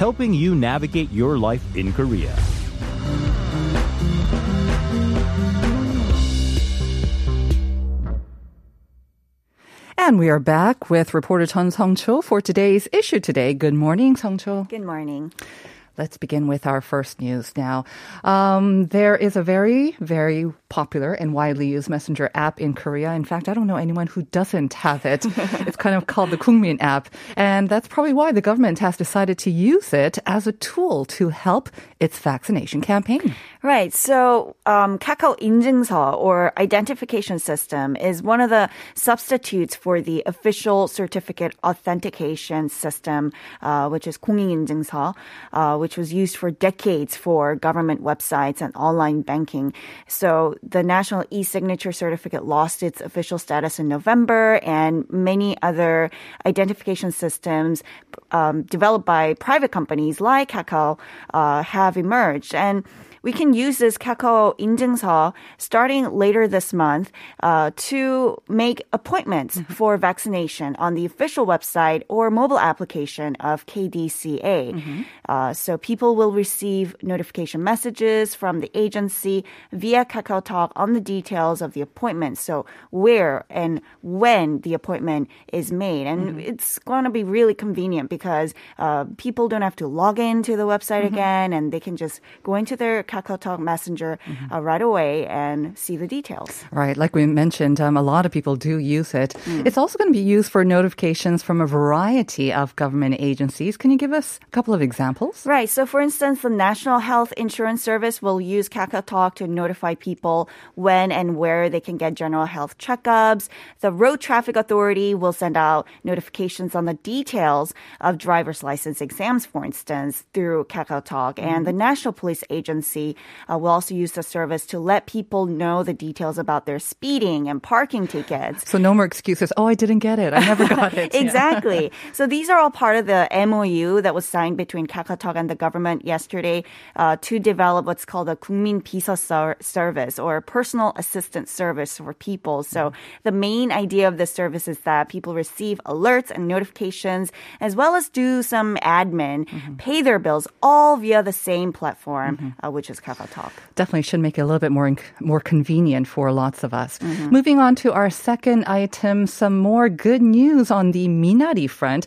helping you navigate your life in Korea. And we are back with reporter Chun Song-cho for today's issue today. Good morning, Song-cho. Good morning. Let's begin with our first news now. Um, there is a very, very popular and widely used messenger app in Korea. In fact, I don't know anyone who doesn't have it. it's kind of called the Kungmin app. And that's probably why the government has decided to use it as a tool to help its vaccination campaign. Right. So, um, Kakao 인증서 or identification system is one of the substitutes for the official certificate authentication system, uh, which is 공인인증서, uh, which was used for decades for government websites and online banking. So, the national e-signature certificate lost its official status in November, and many other identification systems um, developed by private companies like Kakao uh, have emerged. And we can use this Kakao 인증서 starting later this month uh, to make appointments Mm-hmm. for vaccination on the official website or mobile application of KDCA. Mm-hmm. Uh, so people will receive notification messages from the agency via Kakao Talk on the details of the appointment. So where and when the appointment is made, and Mm-hmm. it's going to be really convenient because uh, people don't have to log into the website Mm-hmm. again, and they can just go into their Kakao Talk Messenger Mm-hmm. uh, right away and see the details. Right, like we mentioned, um, a lot of people do use it. It's also going to be used for notifications from a variety of government agencies. Can you give us a couple of examples? Right. So, for instance, the National Health Insurance Service will use Kakao Talk to notify people when and where they can get general health checkups. The Road Traffic Authority will send out notifications on the details of driver's license exams, for instance, through Kakao Talk. And the National Police Agency Taxi uh, will also use the service to let people know the details about their speeding and parking tickets. So no more excuses. Oh, I didn't get it. I never got it. exactly. so these are all part of the MOU that was signed between Kakao Talk and the government yesterday uh, to develop what's called a 국민 비서 service or personal assistance service for people. So mm-hmm. the main idea of this service is that people receive alerts and notifications as well as do some admin, mm-hmm. pay their bills all via the same platform, mm-hmm. uh, which Definitely should make it a little bit more inc- more convenient for lots of us. Moving on to our second item, some more good news on the Minari front.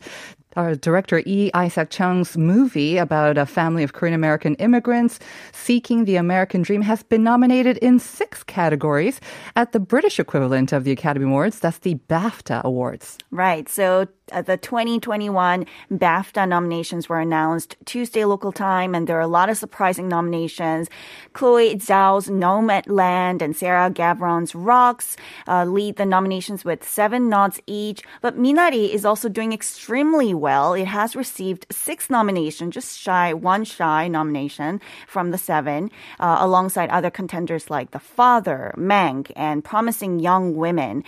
Our director E. Isaac Chung's movie about a family of Korean American immigrants seeking the American dream has been nominated in six categories at the British equivalent of the Academy Awards. That's the BAFTA Awards. Right. So the 2021 BAFTA nominations were announced Tuesday local time, and there are a lot of surprising nominations. Chloe Zhao's Nomadland and Sarah Gavron's Rocks uh, lead the nominations with seven nods each. But Minari is also doing extremely well. It has received six nominations, just shy, one shy nomination from the seven, uh, alongside other contenders like The Father, Mank, and Promising Young Women.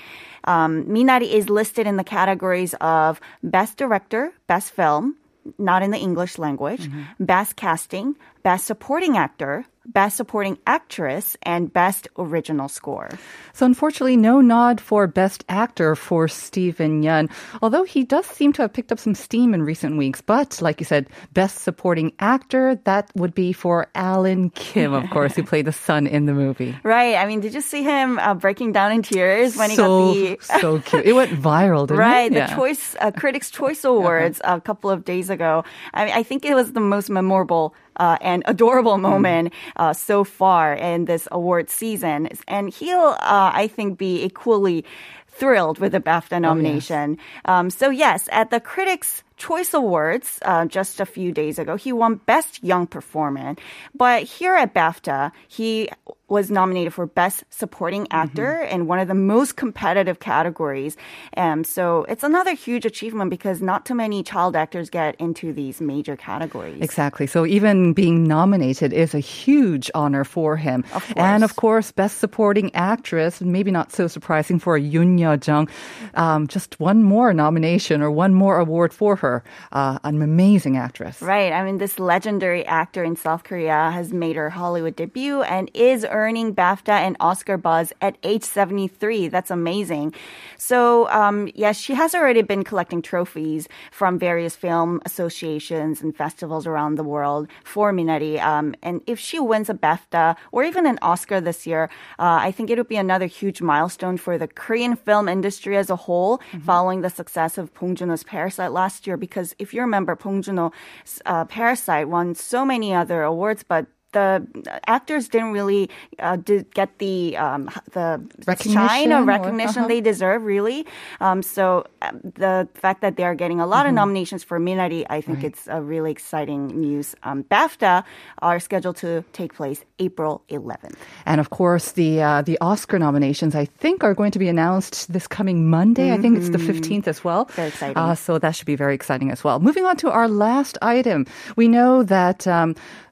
Um, Minari is listed in the categories of Best Director, Best Film, not in the English language, mm-hmm. Best Casting, Best Supporting Actor, Best Supporting Actress, and Best Original Score. So unfortunately, no nod for Best Actor for Steven Yeun, although he does seem to have picked up some steam in recent weeks. But like you said, Best Supporting Actor, that would be for Alan Kim, of course, who played the son in the movie. Right. I mean, did you see him uh, breaking down in tears when he so, got the so cute. It went viral, didn't it? right, the. Uh-huh. choice uh, Critics' Choice Awards a couple of days ago. I, mean, I think it was the most memorable uh, and adorable moment uh, so far in this award season, and he'll, uh, I think, be equally thrilled with the BAFTA nomination. um, so yes, at the critics Choice Awards uh, just a few days ago. He won Best Young Performer. But here at BAFTA, he was nominated for Best Supporting Actor mm-hmm. in one of the most competitive categories. And um, so it's another huge achievement because not too many child actors get into these major categories. Exactly. So even being nominated is a huge honor for him. Of and of course, Best Supporting Actress, maybe not so surprising for Youn Yuh-jung. Um, just one more nomination or one more award for her her uh, an amazing actress. Right. I mean, this legendary actor in South Korea has made her Hollywood debut and is earning BAFTA and Oscar buzz at age 73. That's amazing. So, um, yes, she has already been collecting trophies from various film associations and festivals around the world for Minari. Um, and if she wins a BAFTA or even an Oscar this year, uh, I think it would be another huge milestone for the Korean film industry as a whole, mm-hmm. following the success of Bong Joon-ho's Parasite last year because if you remember, Bong Joon-ho's uh, Parasite won so many other awards, but the actors didn't really uh, did get the um, the shine or recognition or, uh-huh. they deserve, really. Um, so uh, the fact that they are getting a lot mm-hmm. of nominations for Minari, I think right. it's a really exciting news. Um, BAFTA are scheduled to take place April 11th, and of course the uh, the Oscar nominations I think are going to be announced this coming Monday. Mm-hmm. I think it's the 15th mm-hmm. as well. Very exciting. Uh, so that should be very exciting as well. Moving on to our last item, we know that.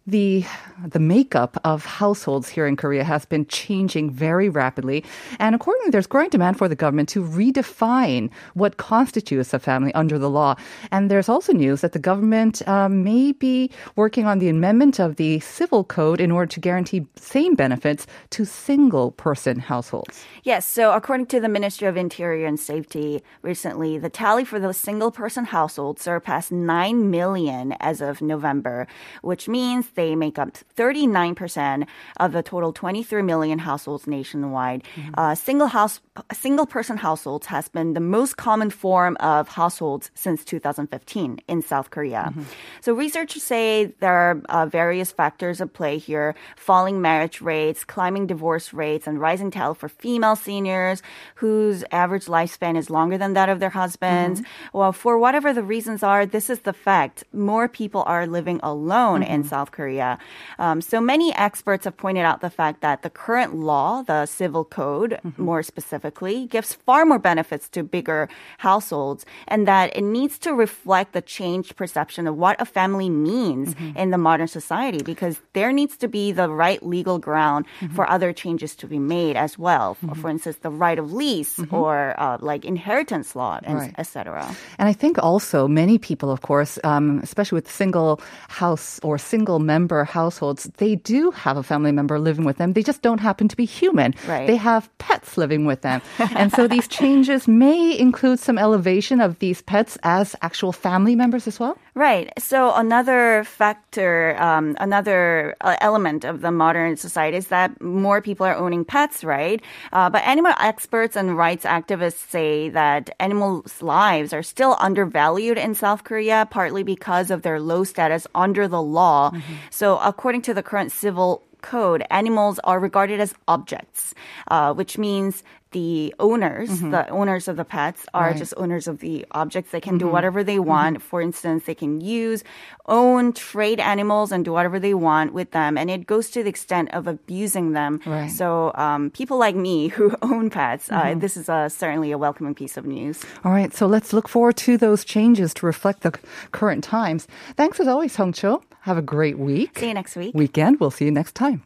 The the makeup of households here in Korea has been changing very rapidly, and accordingly, there's growing demand for the government to redefine what constitutes a family under the law. And there's also news that the government um, may be working on the amendment of the civil code in order to guarantee same benefits to single person households. Yes. So according to the Ministry of Interior and Safety, recently the tally for the single person household surpassed nine million as of November, which means they make up 39% of the total 23 million households nationwide. Mm-hmm. Uh, single house, single person households has been the most common form of households since 2015 in South Korea. Mm-hmm. So researchers say there are uh, various factors at play here: falling marriage rates, climbing divorce rates, and rising tally for female seniors whose average lifespan is longer than that of their husbands. Mm-hmm. Well, for whatever the reasons are, this is the fact: more people are living alone in mm-hmm. South Korea. Korea. Um, so many experts have pointed out the fact that the current law, the civil code mm-hmm. more specifically, gives far more benefits to bigger households and that it needs to reflect the changed perception of what a family means mm-hmm. in the modern society because there needs to be the right legal ground mm-hmm. for other changes to be made as well. For, for instance, the right of lease mm-hmm. or uh, like inheritance law, and right. etc. And I think also many people, of course, um, especially with single house or single member households, they do have a family member living with them. They just don't happen to be human. Right. They have pets living with them. and so these changes may include some elevation of these pets as actual family members as well? Right. So another factor, um, another uh, element of the modern society is that more people are owning pets, right? Uh, but animal experts and rights activists say that animals' lives are still undervalued in South Korea, partly because of their low status under the law. Mm-hmm. So according to the current civil code, animals are regarded as objects, uh, which means the owners, mm-hmm. the owners of the pets, are right. just owners of the objects. They can mm-hmm. do whatever they want. Mm-hmm. For instance, they can use, own, trade animals, and do whatever they want with them. And it goes to the extent of abusing them. Right. So um, people like me who own pets, uh, mm-hmm. this is a, certainly a welcoming piece of news. All right, so let's look forward to those changes to reflect the current times. Thanks as always, Hong Cho. Have a great week. See you next week. Weekend. We'll see you next time.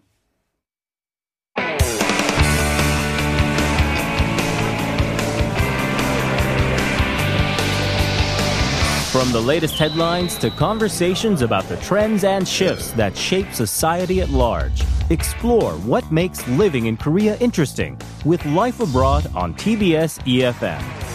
From the latest headlines to conversations about the trends and shifts that shape society at large, explore what makes living in Korea interesting with Life Abroad on TBS EFM.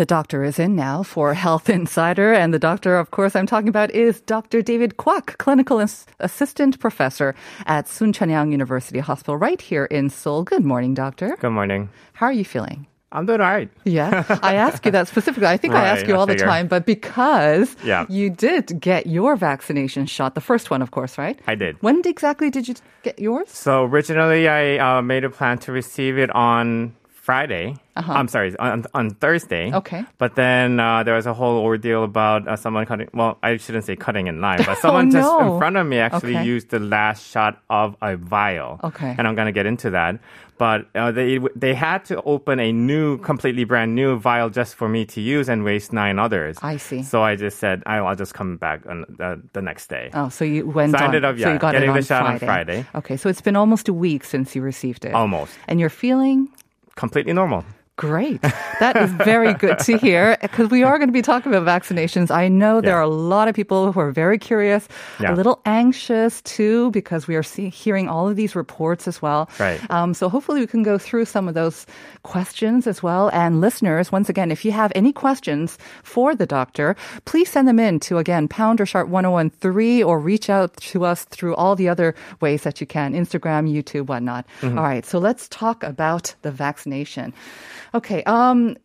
The doctor is in now for Health Insider. And the doctor, of course, I'm talking about is Dr. David Kwak, clinical assistant professor at Soonchunhyang University Hospital right here in Seoul. Good morning, doctor. Good morning. How are you feeling? I'm doing all right. Yeah, I ask you that specifically. I think I ask you all the time, but because Yeah. you did get your vaccination shot, the first one, of course, right? I did. When exactly did you get yours? So originally, I uh, made a plan to receive it on Friday. I'm sorry, on, on Thursday. Uh-huh. Okay. But then uh, there was a whole ordeal about uh, someone cutting. Well, I shouldn't say cutting in line, but someone just Oh, no. in front of me actually Okay. used the last shot of a vial. Okay. And I'm gonna get into that. But uh, they they had to open a new, completely brand new vial just for me to use and waste nine others. I see. So I just said I'll, I'll just come back on the, the next day. Oh, so you went So I on. ended up, so you got getting it on the shot on Friday. Friday. Okay, so it's been almost a week since you received it. Almost. And you're feeling Completely normal. Great. That is very good to hear because we are going to be talking about vaccinations. I know there Yeah. are a lot of people who are very curious, a little anxious too, because we are see- hearing all of these reports as well. Right. Um, so hopefully we can go through some of those questions as well. And listeners, once again, if you have any questions for the doctor, please send them in to again pound or sharp 1013 or reach out to us through all the other ways that you can Instagram, YouTube, whatnot. All right. So let's talk about the vaccination. Okay. Um,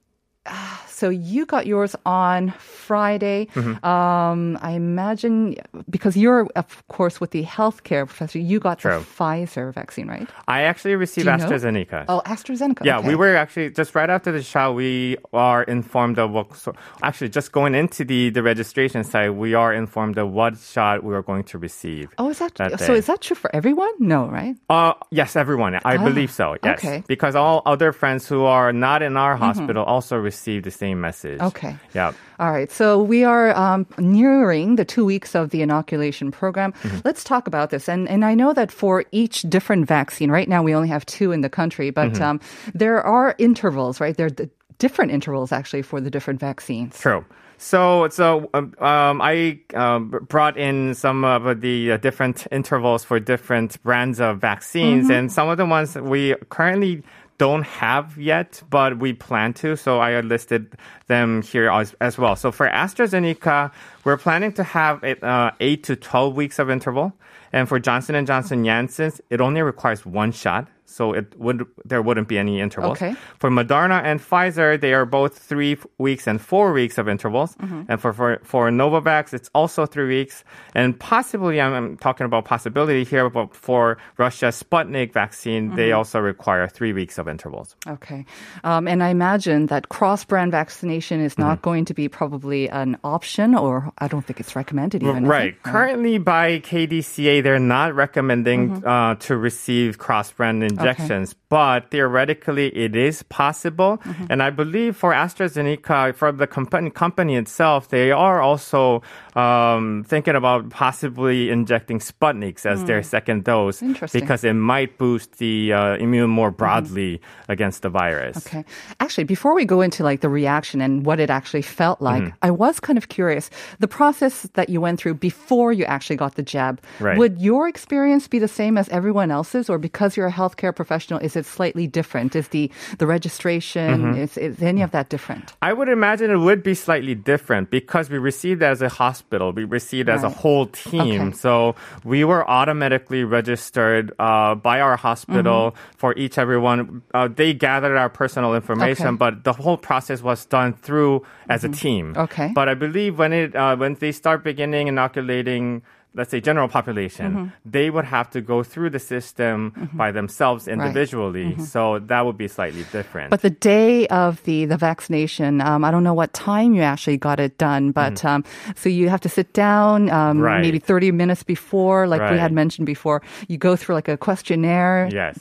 so you got yours on Friday. Mm-hmm. Um, I imagine because you're, of course, with the healthcare professor, you got True. the Pfizer vaccine, right? I actually received you know? AstraZeneca. Oh, AstraZeneca. Yeah, okay. we were actually just right after the shot. We are informed of what. So actually, just going into the the registration site, we are informed of what shot we are going to receive. Oh, is that, that so? Is that true for everyone? No, right? Uh, yes, everyone. I Ah, believe so. Yes, okay. Mm-hmm. because all other friends who are not in our hospital also received the same message. Okay. Yeah. All right. So we are um, nearing the two weeks of the inoculation program. Mm-hmm. Let's talk about this. And and I know that for each different vaccine, right now we only have two in the country, but Mm-hmm. um, there are intervals, right? There are different intervals actually for the different vaccines. True. So, so um, um, I um, brought in some of the uh, different intervals for different brands of vaccines, and some of the ones we currently don't have yet, but we plan to. So I listed them here as, as well. So for AstraZeneca, we're planning to have it, uh, eight to twelve weeks of interval, and for Johnson and Johnson Janssen's, it only requires one shot. So it would there wouldn't be any intervals. Okay. For Moderna and Pfizer, they are both three weeks and four weeks of intervals. And for, for for Novavax, it's also three weeks. And possibly, I'm, I'm talking about possibility here, but for Russia's Sputnik vaccine, they also require three weeks of intervals. Okay. Um, and I imagine that cross brand vaccination is Mm-hmm. not going to be probably an option, or I don't think it's recommended even. Right. Currently, by KDCA, they're not recommending uh, to receive cross-brand injections, but theoretically, it is possible. And I believe for AstraZeneca, for the company, company itself, they are also um, thinking about possibly injecting Sputniks as their second dose because it might boost the uh, immune more broadly against the virus. Okay. Actually, before we go into like the reaction and what it actually felt like, Mm-hmm. I was kind of curious. The process that you went through before you actually got the jab, Right. would your experience be the same as everyone else's, or because you're a healthcare professional, is it slightly different? Is the the registration Mm-hmm. is, is any of that different? I would imagine it would be slightly different because we received as a hospital. We received it as a whole team. Okay. So we were automatically registered uh, by our hospital Mm-hmm. for each everyone. Uh, they gathered our personal information, Okay. but the whole process was done through as a team. Mm-hmm. Okay. But I believe when it uh, when they start beginning inoculating let's say general population, Mm-hmm. they would have to go through the system by themselves individually. So that would be slightly different. Mm-hmm. But the day of the the vaccination, um, I don't know what time you actually got it done, but um, so you have to sit down um, Mm-hmm. Right. maybe thirty minutes before, like we had mentioned before. You go through like a questionnaire. yes.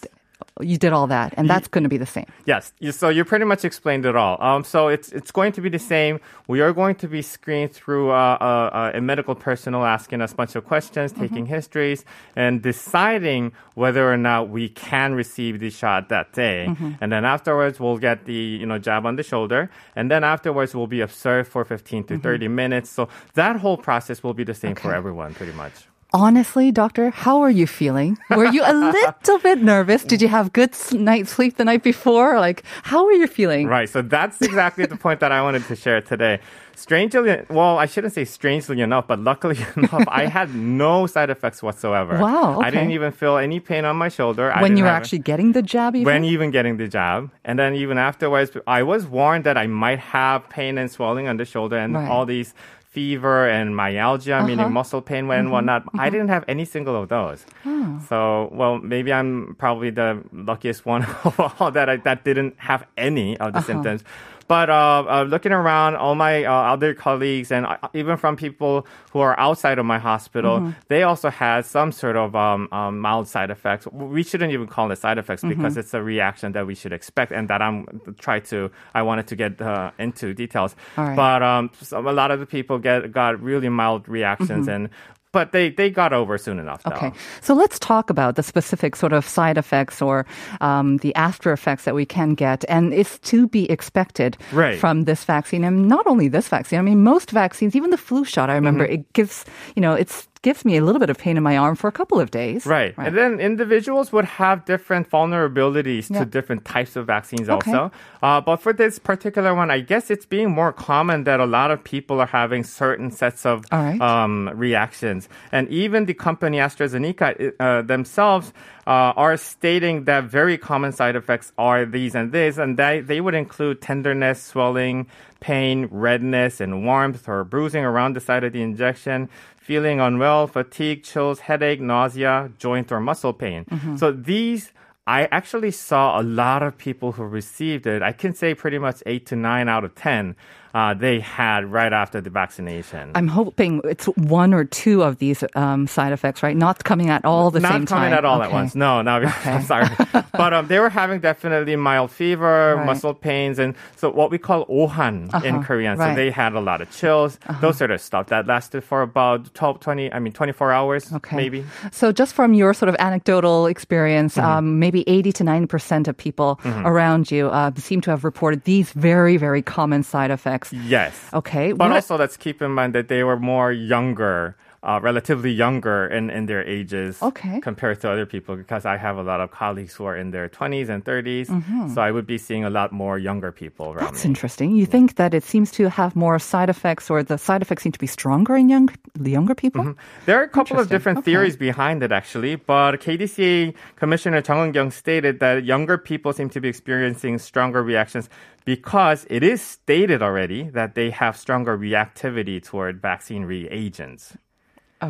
You did all that, and that's going to be the same. Yes. So you pretty much explained it all. Um, so it's it's going to be the same. We are going to be screened through uh, uh, uh, a medical personnel asking us a bunch of questions, taking histories, and deciding whether or not we can receive the shot that day. And then afterwards, we'll get the you know jab on the shoulder, and then afterwards, we'll be observed for 15 to 30 minutes. So that whole process will be the same for everyone, pretty much. Honestly, doctor, how are you feeling? Were you a little bit nervous? Did you have good night's sleep the night before? Like, how are you feeling? Right. So that's exactly the point that I wanted to share today. Strangely, well, I shouldn't say strangely enough, but luckily enough, I had no side effects whatsoever. Wow, Okay. I didn't even feel any pain on my shoulder. When you were actually getting the jab, even? when even getting the jab. And then even afterwards, I was warned that I might have pain and swelling on the shoulder and Right. all these fever and myalgia, Uh-huh. meaning muscle pain and whatnot. I didn't have any single of those. Oh. So, well, maybe I'm probably the luckiest one of all that I, that didn't have any of the Uh-huh. symptoms. But uh, uh, looking around, all my uh, other colleagues and uh, even from people who are outside of my hospital, Mm-hmm. they also had some sort of um, um, mild side effects. We shouldn't even call it side effects Mm-hmm. because it's a reaction that we should expect, and that I'm try to. I wanted to get uh, into details, right. but um, some, a lot of the people get got really mild reactions and. But they, they got over soon enough. Though. Okay, so let's talk about the specific sort of side effects or um, the after effects that we can get, and it's to be expected Right. from this vaccine, and not only this vaccine. I mean, most vaccines, even the flu shot. I remember Mm-hmm. it gives you know it's gives me a little bit of pain in my arm for a couple of days. Right. And then individuals would have different vulnerabilities Yeah. to different types of vaccines Okay. also. Uh, but for this particular one, I guess it's being more common that a lot of people are having certain sets of right. um, reactions. And even the company AstraZeneca uh, themselves uh, are stating that very common side effects are these and this, and they, they would include tenderness, swelling, pain, redness, and warmth or bruising around the site of the injection, feeling unwell, fatigue, chills, headache, nausea, joint or muscle pain. Mm-hmm. So these I actually saw a lot of people who received it. I can say pretty much eight to nine out of ten uh, they had right after the vaccination. I'm hoping it's one or two of these um, side effects, right? Not coming at all the not same time. Not coming at all at once. No, no, I'm sorry. but um, they were having definitely mild fever, Right. muscle pains, and so what we call ohan in Uh-huh, Korean. right. Uh-huh. So they had a lot of chills, those sort of stuff that lasted for about 12, 20, I mean 24 hours, Okay. maybe. So, just from your sort of anecdotal experience, Mm-hmm. um, maybe 80 to 90% of people around you uh, seem to have reported these very, very common side effects. Yes. Okay. But what- also, let's keep in mind that they were more younger, uh, relatively younger in, in their ages Okay. compared to other people because I have a lot of colleagues who are in their 20s and 30s. So I would be seeing a lot more younger people around Mm-hmm. That's me. interesting. You think that it seems to have more side effects, or the side effects seem to be stronger in young, the younger people? Mm-hmm. There are a couple of different Okay. theories behind it, actually. But KDCA Commissioner Jung Eun-kyung stated that younger people seem to be experiencing stronger reactions because it is stated already that they have stronger reactivity toward vaccine reagents.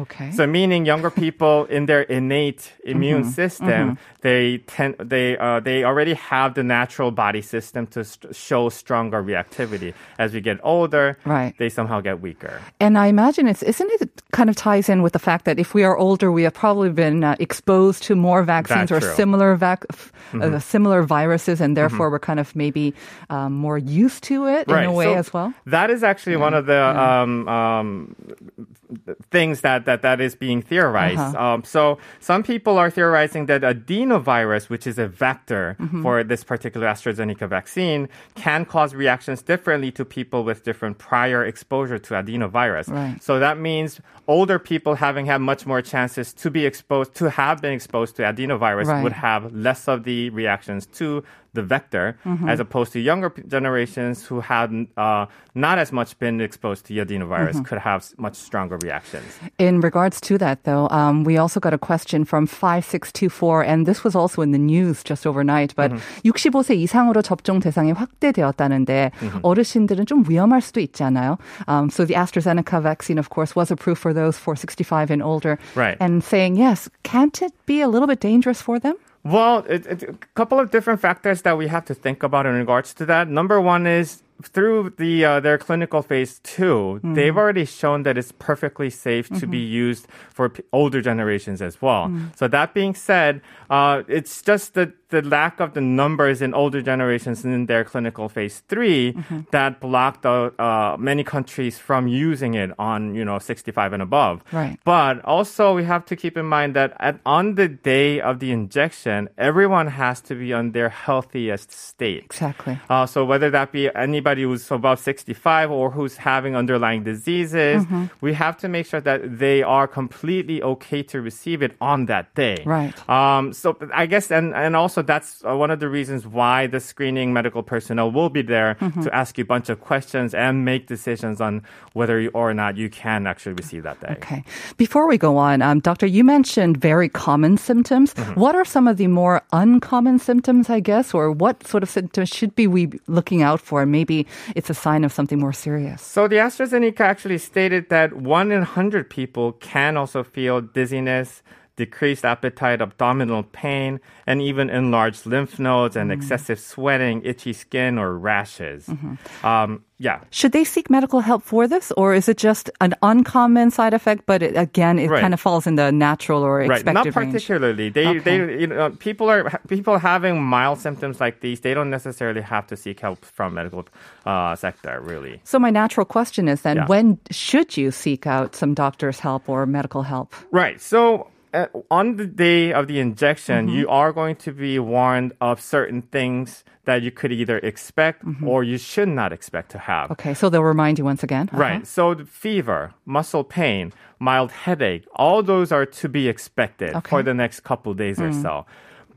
Okay. So meaning younger people in their innate immune Mm-hmm. system, they tend they uh, they already have the natural body system to st- show stronger reactivity. As we get older, Right. they somehow get weaker. And I imagine it's isn't it kind of ties in with the fact that if we are older, we have probably been uh, exposed to more vaccines That's or true. similar vac- f- uh, similar viruses, and therefore we're kind of maybe um, more used to it in a way So as well. That is actually one of the um, um, things that, that, that is being theorized. Uh-huh. Um, so some people are theorizing that adenovirus, which is a vector Mm-hmm. for this particular AstraZeneca vaccine, can cause reactions differently to people with different prior exposure to adenovirus. Right. So that means older people having had much more chances to be exposed, to have been exposed to adenovirus Right. would have less of the reactions to the vector, Mm-hmm. as opposed to younger p- generations who had uh, not as much been exposed to adenovirus Mm-hmm. could have s- much stronger reactions. In regards to that, though, um, we also got a question from 5624, and this was also in the news just overnight. But 65세 이상으로 접종 대상이 확대되었다는데 어르신들은 좀 위험할 수도 있잖아요. Um, so the AstraZeneca vaccine, of course, was approved for those for 65 and older. Right. And saying, yes, can't it be a little bit dangerous for them? Well, a couple of different factors that we have to think about in regards to that. Number one is through the uh, their clinical phase 2 they they've already shown that it's perfectly safe to be used for p- older generations as well. So that being said, uh, it's just the the lack of the numbers in older generations in their clinical phase 3 that blocked the, uh, many countries from using it on you know 65 and above. Right. But also, we have to keep in mind that at, on the day of the injection, everyone has to be on their healthiest state. Exactly. Uh, so whether that be anybody anybody who's above 65 or who's having underlying diseases, Mm-hmm. we have to make sure that they are completely okay to receive it on that day. Right. Um, so I guess, and, and also that's uh, one of the reasons why the screening medical personnel will be there Mm-hmm. to ask you a bunch of questions and make decisions on whether you, or not you can actually receive that day. Okay. Before we go on, um, doctor, you mentioned very common symptoms. Mm-hmm. What are some of the more uncommon symptoms, I guess, or what sort of symptoms should be we looking out for? Maybe it's a sign of something more serious. So the AstraZeneca actually stated that one in 100 people can also feel dizziness, decreased appetite, abdominal pain, and even enlarged lymph nodes and excessive sweating, itchy skin, or rashes. Um, yeah. Should they seek medical help for this, or is it just an uncommon side effect? But it, again, it Right. kind of falls in the natural or Right, expected not range. particularly. They, Okay. they, you know, people are people having mild symptoms like these. They don't necessarily have to seek help from medical uh, sector, really. So my natural question is then, Yeah. when should you seek out some doctor's help or medical help? Right. So on the day of the injection, Mm-hmm. you are going to be warned of certain things that you could either expect or you should not expect to have. Mm-hmm. Okay, so they'll remind you once again. Uh-huh. Right. So the fever, muscle pain, mild headache, all those are to be expected Okay. Mm. for the next couple days or so.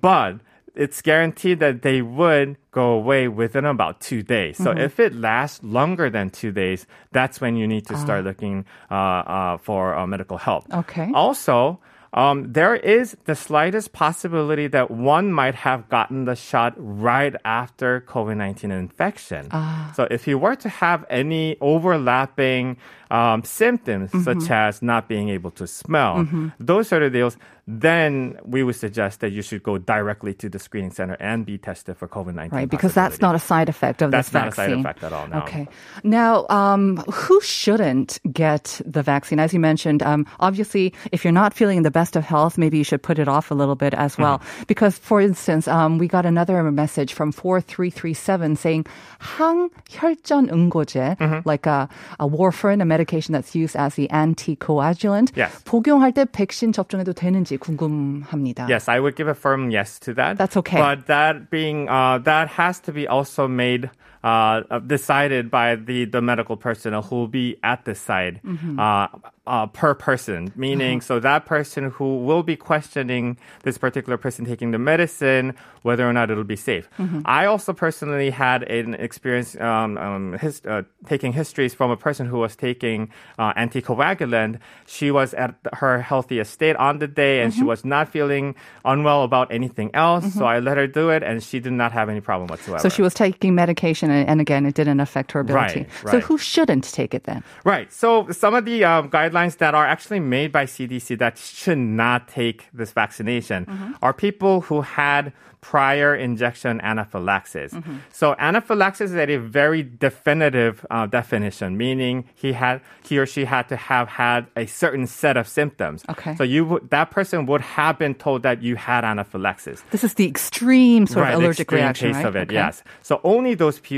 But it's guaranteed that they would go away within about two days. So Mm-hmm. if it lasts longer than two days, that's when you need to start Ah. looking uh, uh, for uh, medical help. Okay. Also, um, there is the slightest possibility that one might have gotten the shot right after COVID 19 infection. Ah. So, if you were to have any overlapping um, symptoms, Mm-hmm. such as not being able to smell, those sort of deals, then we would suggest that you should go directly to the screening center and be tested for COVID 19. Right, because that's not a side effect of That's this not a side vaccine. effect at all, no. Okay. Now, um, who shouldn't get the vaccine? As you mentioned, um, obviously, if you're not feeling in the best of health, maybe you should put it off a little bit as well. Mm-hmm. Because, for instance, um, we got another message from 4337 saying 항혈전 응고제, Mm-hmm. like a, a warfarin, a medication that's used as the anticoagulant. Yes. 복용할 때 백신 접종해도 되는지 궁금합니다. Yes, I would give a firm yes to that. That's okay. But that being uh, that has to be also made uh, uh, decided by the the medical personnel who will be at the site Mm-hmm. uh, uh, per person. Meaning, so that person who will be questioning this particular person taking the medicine whether or not it'll be safe. Mm-hmm. I also personally had an experience um, um, his, uh, taking histories from a person who was taking uh, anticoagulant. She was at her healthiest state on the day, and she Mm-hmm. was not feeling unwell about anything else. So I let her do it, and she did not have any problem whatsoever. So she was taking medication, and, again, it didn't affect her ability. Right, right. So who shouldn't take it then? Right. So some of the um, guidelines that are actually made by CDC that should not take this vaccination Mm-hmm. are people who had prior injection anaphylaxis. Mm-hmm. So anaphylaxis is a very definitive uh, definition, meaning he had he or she had to have had a certain set of symptoms. Okay. So you would, that person would have been told that you had anaphylaxis. This is the extreme sort right, of allergic extreme reaction, case right? of it. Okay. Yes. So only those people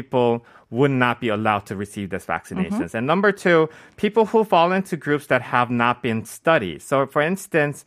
would not be allowed to receive this vaccinations. Mm-hmm. And number two, people who fall into groups that have not been studied. So, for instance.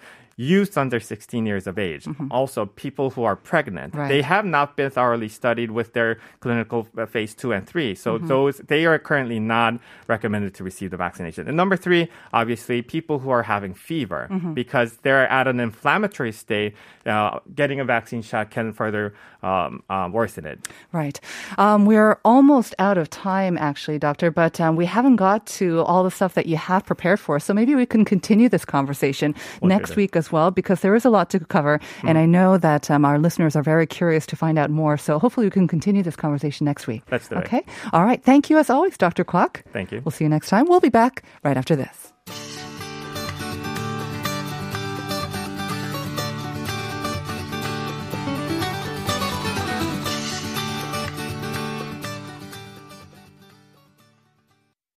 Youths under 16 years of age, also people who are pregnant, Mm-hmm. Right. they have not been thoroughly studied with their clinical uh, phase two and three. So Mm-hmm. those they are currently not recommended to receive the vaccination. And number three, obviously, people who are having fever Mm-hmm. because they're at an inflammatory state. Uh, getting a vaccine shot can further um, uh, worsen it. Right. Um, we're almost out of time, actually, Doctor, but um, we haven't got to all the stuff that you have prepared for. So maybe we can continue this conversation next week as well, because there is a lot to cover. And I know that um, our listeners are very curious to find out more. So hopefully we can continue this conversation next week. Let's do it. Okay. All right. Thank you as always, Dr. Kwok. Thank you. We'll see you next time. We'll be back right after this.